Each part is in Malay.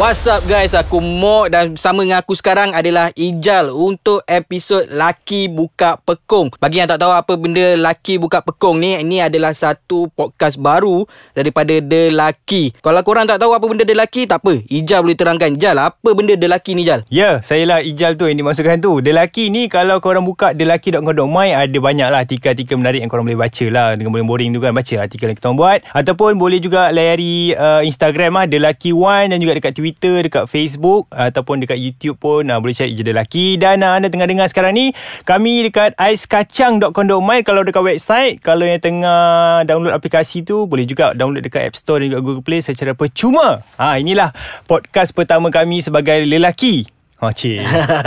What's up guys Aku Mok Dan bersama dengan aku sekarang adalah Ijal Untuk episod Laki Buka Pekong Bagi yang tak tahu apa benda Laki Buka Pekong ni Ini adalah satu podcast baru Daripada The Laki Kalau korang tak tahu apa benda The Laki Tak apa Ijal boleh terangkan Ijal apa benda The Laki ni Ijal? Ya, saya lah Ijal tu yang dimasukkan tu. Delaki ni kalau korang buka delaki.com.my ada banyak lah artikel-artikel menarik yang korang boleh baca lah. Dengan boleh boring tu kan baca artikel yang kita buat. Ataupun boleh juga layari uh, Instagram lah Delaki One dan juga dekat Twitter, dekat Facebook ataupun dekat YouTube pun uh, boleh cari je Delaki. Dan uh, anda tengah dengar sekarang ni kami dekat aiskacang.com.my kalau dekat website. Kalau yang tengah download aplikasi tu boleh juga download dekat App Store dan juga Google Play secara percuma. Ha, inilah podcast pertama kami sebagai lelaki. Ha, cik.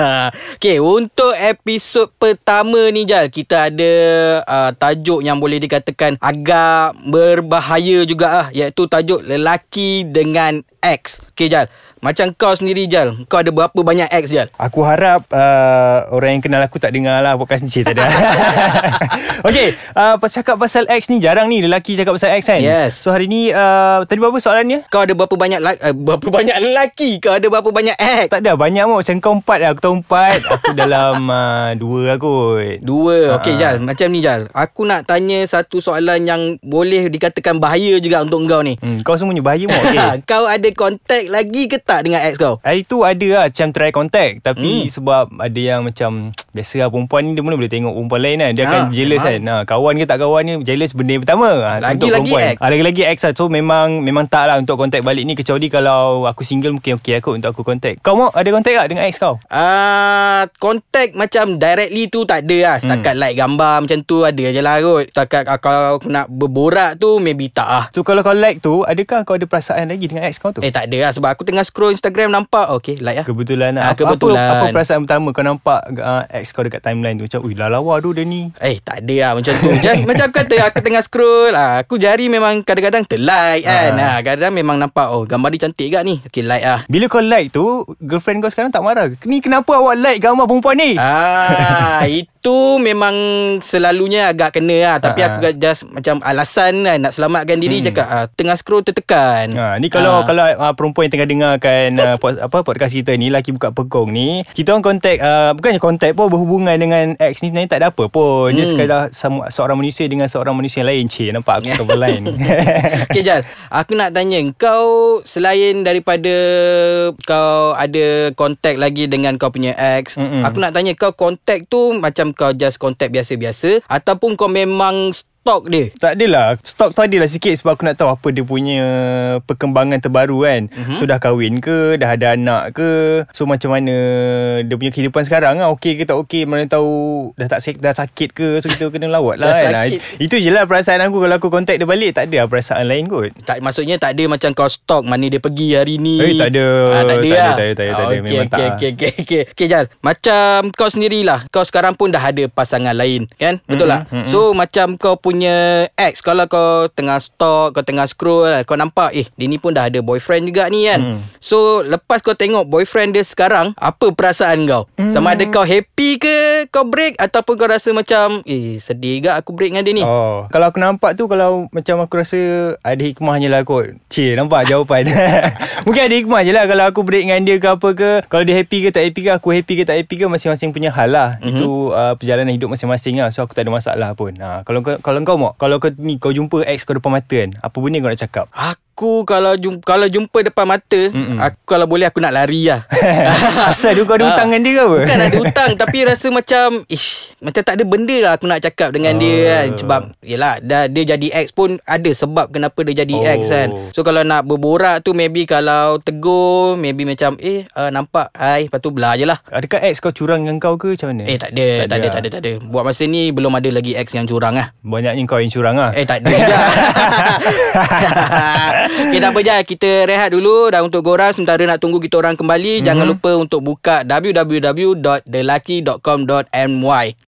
okay, untuk episod pertama ni Jal, kita ada uh, tajuk yang boleh dikatakan agak berbahaya juga iaitu tajuk lelaki dengan ex. Okay Jal, macam kau sendiri Jal, kau ada berapa banyak ex Jal? Aku harap uh, orang yang kenal aku tak dengar lah podcast ni cik tak ada. okay, uh, cakap pasal ex ni jarang ni lelaki cakap pasal ex kan? Yes. So hari ni uh, tadi berapa soalannya? Kau ada berapa banyak la- uh, berapa banyak lelaki? Kau ada berapa banyak ex? Tak ada banyak mau macam kau empat lah. Aku tahu empat. aku dalam uh, dua lah kot. Dua. Ah. Jal, macam ni Jal. Aku nak tanya satu soalan yang boleh dikatakan bahaya juga untuk kau ni. Hmm, kau semuanya bahaya mau. Okay. kau ada kontak lagi ke tak dengan ex kau? Hari tu ada lah macam try contact Tapi Hmm. sebab ada yang macam Biasa lah perempuan ni dia mana boleh tengok perempuan lain kan Dia Ha, akan jealous memang. kan ha, Kawan ke tak kawan ni jealous benda yang pertama ha, tu Lagi- untuk lagi perempuan. ex. ha, Lagi-lagi ex lah So memang memang tak lah untuk contact balik ni Kecuali kalau aku single mungkin okey aku untuk aku contact Kau mau ada contact tak dengan ex kau? Ah, kontak macam directly tu tak ada lah. Setakat like gambar macam tu ada je lah kot. Setakat ah, kalau nak berborak tu maybe tak ah. So kalau kau like tu Adakah kau ada perasaan lagi dengan ex kau tu? Eh tak ada lah sebab aku tengah scroll Instagram nampak okay like lah. Kebetulan lah Ah, Apa- kebetulan. Apa, apa perasaan pertama kau nampak uh, ex kau dekat timeline tu Macam Ui lah lawa tu dia ni Eh tak ada lah macam tu Macam aku kata Aku tengah scroll ah, Aku jari memang kadang-kadang terlike kan. Ah. Kadang-kadang memang nampak Oh gambar dia cantik kat ni Okay like ah. Bila kau like tu Girlfriend kau sekarang tak marah Ni kenapa awak like gambar perempuan ni? Ah, itu memang selalunya agak kena lah. Tapi Ah, aku just macam alasan kan nak selamatkan diri Hmm. cakap ah, tengah scroll tertekan. Ha, ni kalau Ah. kalau uh, perempuan yang tengah dengarkan uh, pod, apa podcast kita ni laki buka pekong ni, kita orang contact uh, bukannya contact pun berhubungan dengan ex ni sebenarnya tak ada apa pun. Dia Hmm. sekadar sama, seorang manusia dengan seorang manusia yang lain. Cik, nampak aku cover line. Okay Jal Aku nak tanya Kau Selain daripada Kau ada Kontak lagi Dengan kau punya ex Mm-mm. Aku nak tanya Kau kontak tu Macam kau just kontak biasa-biasa Ataupun kau memang Stalk dia Tak adalah Stok tu adalah sikit Sebab aku nak tahu Apa dia punya Perkembangan terbaru kan Mhm. mm-hmm. So dah kahwin ke Dah ada anak ke So macam mana Dia punya kehidupan sekarang lah Okey ke tak okey Mana tahu Dah tak sakit, dah sakit ke So kita kena lawat lah kan sakit. Ah, Itu je lah perasaan aku Kalau aku contact dia balik Tak ada lah perasaan lain kot tak maksudnya tak ada macam kau stalk mana dia pergi hari ni. Eh, tak ada. Ah, tak ada. Tak ada, lah? tak ada, tak ada, tak ada. okey, Memang tak okey, lah. okey, okey. Okey, Jal. Macam kau sendirilah. Kau sekarang pun dah ada pasangan lain, kan? Betul Mm-mm, tak? mm-mm. So macam kau punya ex kalau kau tengah stalk, kau tengah scroll, kau nampak eh dia ni pun dah ada boyfriend juga ni kan. Mm. So lepas kau tengok boyfriend dia sekarang, apa perasaan kau? Sama ada kau happy ke kau break ataupun kau rasa macam eh sedih gak aku break dengan dia ni? Oh, kalau aku nampak tu kalau macam aku rasa ada hikmahnya lah kot. Cik, nampak jawapan. Mungkin ada hikmah je lah kalau aku break dengan dia ke apa ke. Kalau dia happy ke tak happy ke, aku happy ke tak happy ke, masing-masing punya hal lah. Mhm. Mm-hmm. Itu uh, perjalanan hidup masing-masing lah. So aku tak ada masalah pun. Ha, kalau kau kalau kau mau, kalau kau ni kau jumpa ex kau depan mata kan, apa benda kau nak cakap? Aku kalau jumpa, kalau jumpa depan mata, Mm-mm. aku kalau boleh aku nak lari lah. Asal dia kau ada Ah. hutang dengan dia ke apa? Bukan ada hutang tapi rasa macam ish macam tak ada benda lah aku nak cakap dengan dia Oh. kan sebab yalah dah dia jadi ex pun ada sebab kenapa dia jadi Oh. ex kan. So kalau nak berborak tu maybe kalau tegur maybe macam eh uh, nampak hai lepas tu belah je lah. Adakah ex kau curang dengan kau ke macam mana? Eh tak ada, tak, tak ada, tak ada, tak ada. Buat masa ni belum ada lagi ex yang curang lah. Banyaknya kau yang curang lah. Eh tak ada Okay tak apa je Kita rehat dulu. Dan untuk korang Sementara nak tunggu kita orang kembali mm-hmm. Jangan lupa untuk buka www.thelaki.com.my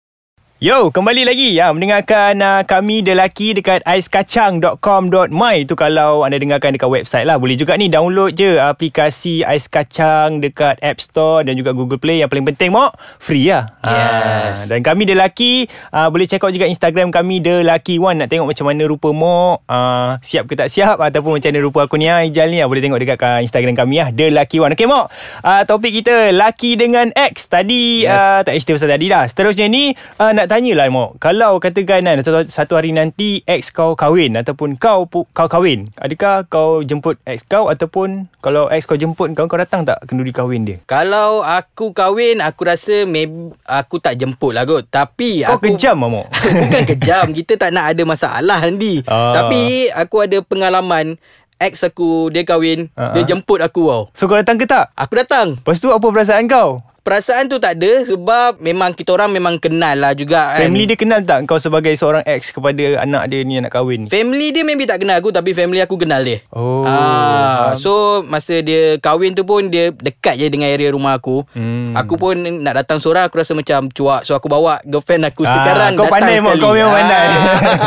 Yo, kembali lagi ya mendengarkan uh, kami Delaki dekat aiskacang.com.my tu kalau anda dengarkan dekat website lah. Boleh juga ni download je aplikasi Ais Kacang dekat App Store dan juga Google Play. Yang paling penting mok free lah. Yes. dan kami Delaki uh, boleh check out juga Instagram kami Delaki One nak tengok macam mana rupa mok uh, siap ke tak siap ataupun macam mana rupa aku ni ah, Ijal ni ah, boleh tengok dekat uh, Instagram kami lah Delaki One. Okay mok. Uh, topik kita laki dengan X tadi Yes. uh, tak istilah pasal tadi dah. Seterusnya ni uh, nak tanyalah Mok. Kalau katakan kan satu, satu hari nanti ex kau kahwin ataupun kau kau kahwin, adakah kau jemput ex kau ataupun kalau ex kau jemput kau kau datang tak kenduri kahwin dia? Kalau aku kahwin Aku rasa maybe, Aku tak jemput lah kot Tapi Kau aku kejam ah, Mok. Bukan kejam Kita tak nak ada masalah nanti Ah. Tapi Aku ada pengalaman Ex aku Dia kahwin Ah, Dia ah. jemput aku wow So kau datang ke tak? Aku datang Lepas tu apa perasaan kau? Perasaan tu tak ada Sebab Memang kita orang Memang kenal lah juga kan Family dia kenal tak kau sebagai seorang ex kepada anak dia ni nak kahwin ni? Family dia maybe tak kenal aku Tapi family aku kenal dia Oh. Ah, So Masa dia kahwin tu pun Dia dekat je dengan area rumah aku Hmm. Aku pun nak datang seorang Aku rasa macam cuak So aku bawa girlfriend aku sekarang Ah, kau datang pandai sekali. kau memang Ah. pandai.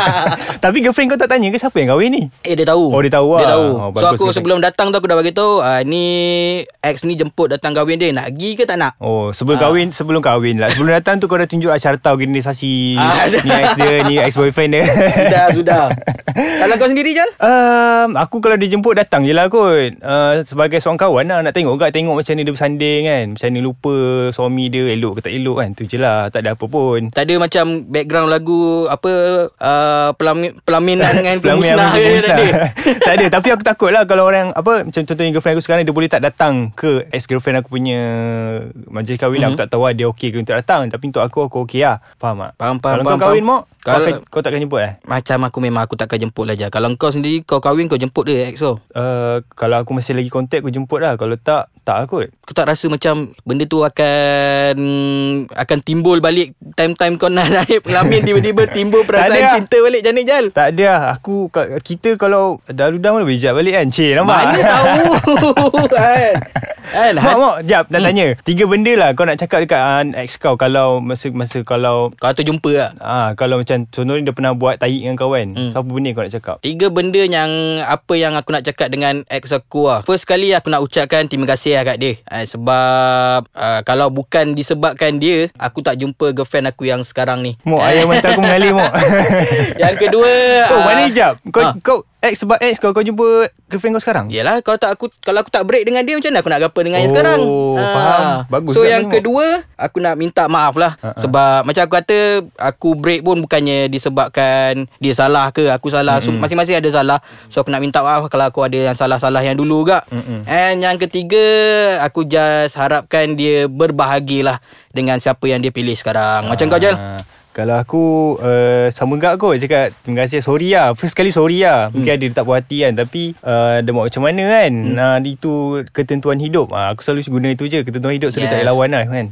Tapi girlfriend kau tak tanya ke siapa yang kahwin ni? Eh dia tahu Oh, dia tahu Dia lah. tahu Oh, So aku sebelum datang tu Aku dah beritahu ah, Ni Ex ni jemput datang kahwin dia Nak pergi ke tak nak Oh, sebelum Ah. kahwin, sebelum kahwin lah. Sebelum datang tu kau dah tunjuk lah carta organisasi Ah, dah. ni ex dia, ni ex boyfriend dia. Sudah sudah Kalau kau sendiri Jal Um, aku kalau dia jemput datang je lah kot uh, Sebagai seorang kawan lah Nak tengok kan Tengok macam ni dia bersanding kan Macam ni lupa Suami dia elok ke tak elok kan Tu je lah Tak ada apa pun Tak ada macam background lagu Apa uh, pelamin, Pelaminan dengan pemusnah ke pemusnah. tak ada tak ada Tapi aku takut lah Kalau orang Apa Macam contohnya girlfriend aku sekarang Dia boleh tak datang Ke ex-girlfriend aku punya Majlis kahwin mm-hmm. Aku tak tahu lah Dia okey ke untuk datang. Tapi untuk aku Aku okey lah. Faham tak? Faham, faham, Kalau faham, kau kahwin faham. Mok kau, Kalau- akan, kau takkan jemput eh? Macam aku memang Aku takkan jemput lah Jal Kalau kau sendiri Kau kahwin kau jemput dia ex kau Uh, kalau aku masih lagi kontak Aku jemput lah. Kalau tak Tak lah kot. Kau tak rasa macam Benda tu akan Akan timbul balik Time-time kau nak naik pelamin Tiba-tiba timbul perasaan lah. cinta balik Janik Jal. Tak ada lah. Aku Kita kalau Dah ludah mana Bijak balik kan. Cik nampak? Mana tahu. Kan Kan Mak mak Jap nak tanya Tiga benda lah Kau nak cakap dekat uh, Ex kau Kalau Masa masa kalau Kau tu jumpa lah Ah, kalau macam contohnya dia pernah buat tahi dengan kau kan. Hmm. Hmm. Apa benda kau nak cakap? Tiga benda yang Apa yang aku nak cakap dengan ex aku lah First kali aku nak ucapkan Terima kasih lah kat dia eh, Sebab uh, Kalau bukan disebabkan dia Aku tak jumpa girlfriend aku yang sekarang ni Mok, Eh, ayam mata aku mengalir mok. Yang kedua oh, ah, mana jap? Kau ah. kau ex sebab ex kau kau jumpa girlfriend kau sekarang? Yelah kalau tak aku kalau aku tak break dengan dia macam mana aku nak gapa dengan yang Oh, sekarang. faham. Bagus So yang tengok. kedua aku nak minta maaf lah Ha, ha. sebab macam aku kata aku break pun bukannya disebabkan dia salah ke aku salah. So Mm-mm. masing-masing ada salah. So aku nak minta maaf kalau aku ada yang salah-salah yang dulu juga. And yang ketiga aku just harapkan dia berbahagialah dengan siapa yang dia pilih sekarang. Macam kau Jal? Kalau aku uh, Sama gak kot Cakap terima kasih Sorry lah First kali sorry lah Mungkin ada dia tak puas hati kan Tapi uh, Dia buat macam mana kan hmm. uh, Itu ketentuan hidup uh, Aku selalu guna itu je Ketentuan hidup So yes. tak payah lawan lah kan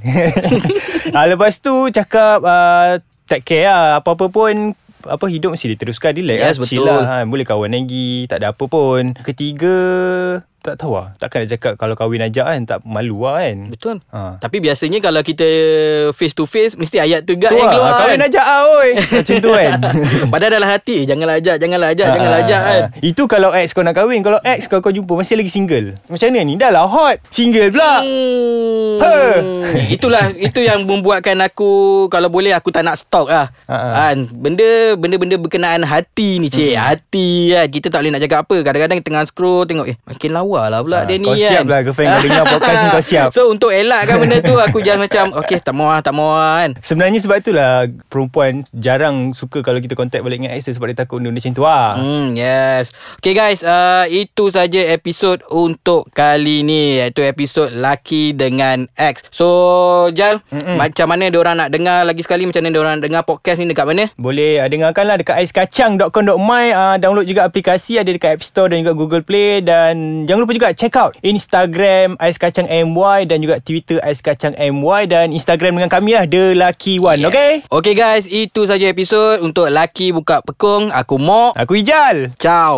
uh, Lepas tu Cakap uh, Take care lah Apa-apa pun apa hidup mesti diteruskan Relax Yes, lah betul. lah ha. Boleh kawan lagi Tak ada apa pun Ketiga Tak tahu lah Takkan nak cakap Kalau kahwin ajak kan Tak malu lah kan? Betul. ha. Tapi biasanya kalau kita face to face mesti ayat tu gak yang lah keluar. Kahwin ajak lah oi. Macam tu kan? Padahal dalam hati Janganlah ajak Janganlah ajak Janganlah Ah, ajak kan? Itu kalau ex kau nak kahwin Kalau ex kau kau jumpa Masih lagi single. Macam mana ni? Dah lah hot Single pula. Hmm. Ha. Itulah Itu yang membuatkan aku Kalau boleh aku tak nak stalk lah. Ha, ha. kan? Benda Benda-benda berkenaan hati ni cik. Hati kan? Kita tak boleh nak cakap apa. Kadang-kadang tengah scroll Tengok eh Makin lawa lah pula Ha, dia ni kau kan siap lah, girlfriend kau dengar podcast ni, kau siap. So untuk elakkan benda tu Aku just macam Okay tak mau lah Tak mau lah kan Sebenarnya sebab itulah Perempuan jarang suka Kalau kita contact balik dengan ex Sebab dia takut benda macam tu lah Hmm, yes. Okay guys, uh, itu saja episod untuk kali ni iaitu episod laki dengan ex. So, Jal, Mm-mm. macam mana diorang nak dengar lagi sekali macam mana diorang nak dengar podcast ni dekat mana? Boleh uh, dengarkan lah dekat aiskacang.com.my uh, Download juga aplikasi Ada dekat App Store dan juga Google Play Dan jangan lupa juga check out Instagram Aiskacang MY Dan juga Twitter Aiskacang MY Dan Instagram dengan kami lah The Lucky One yes. Okay Okay guys, itu saja episod untuk laki buka pekung. Aku Mok. Aku Ijal Ciao.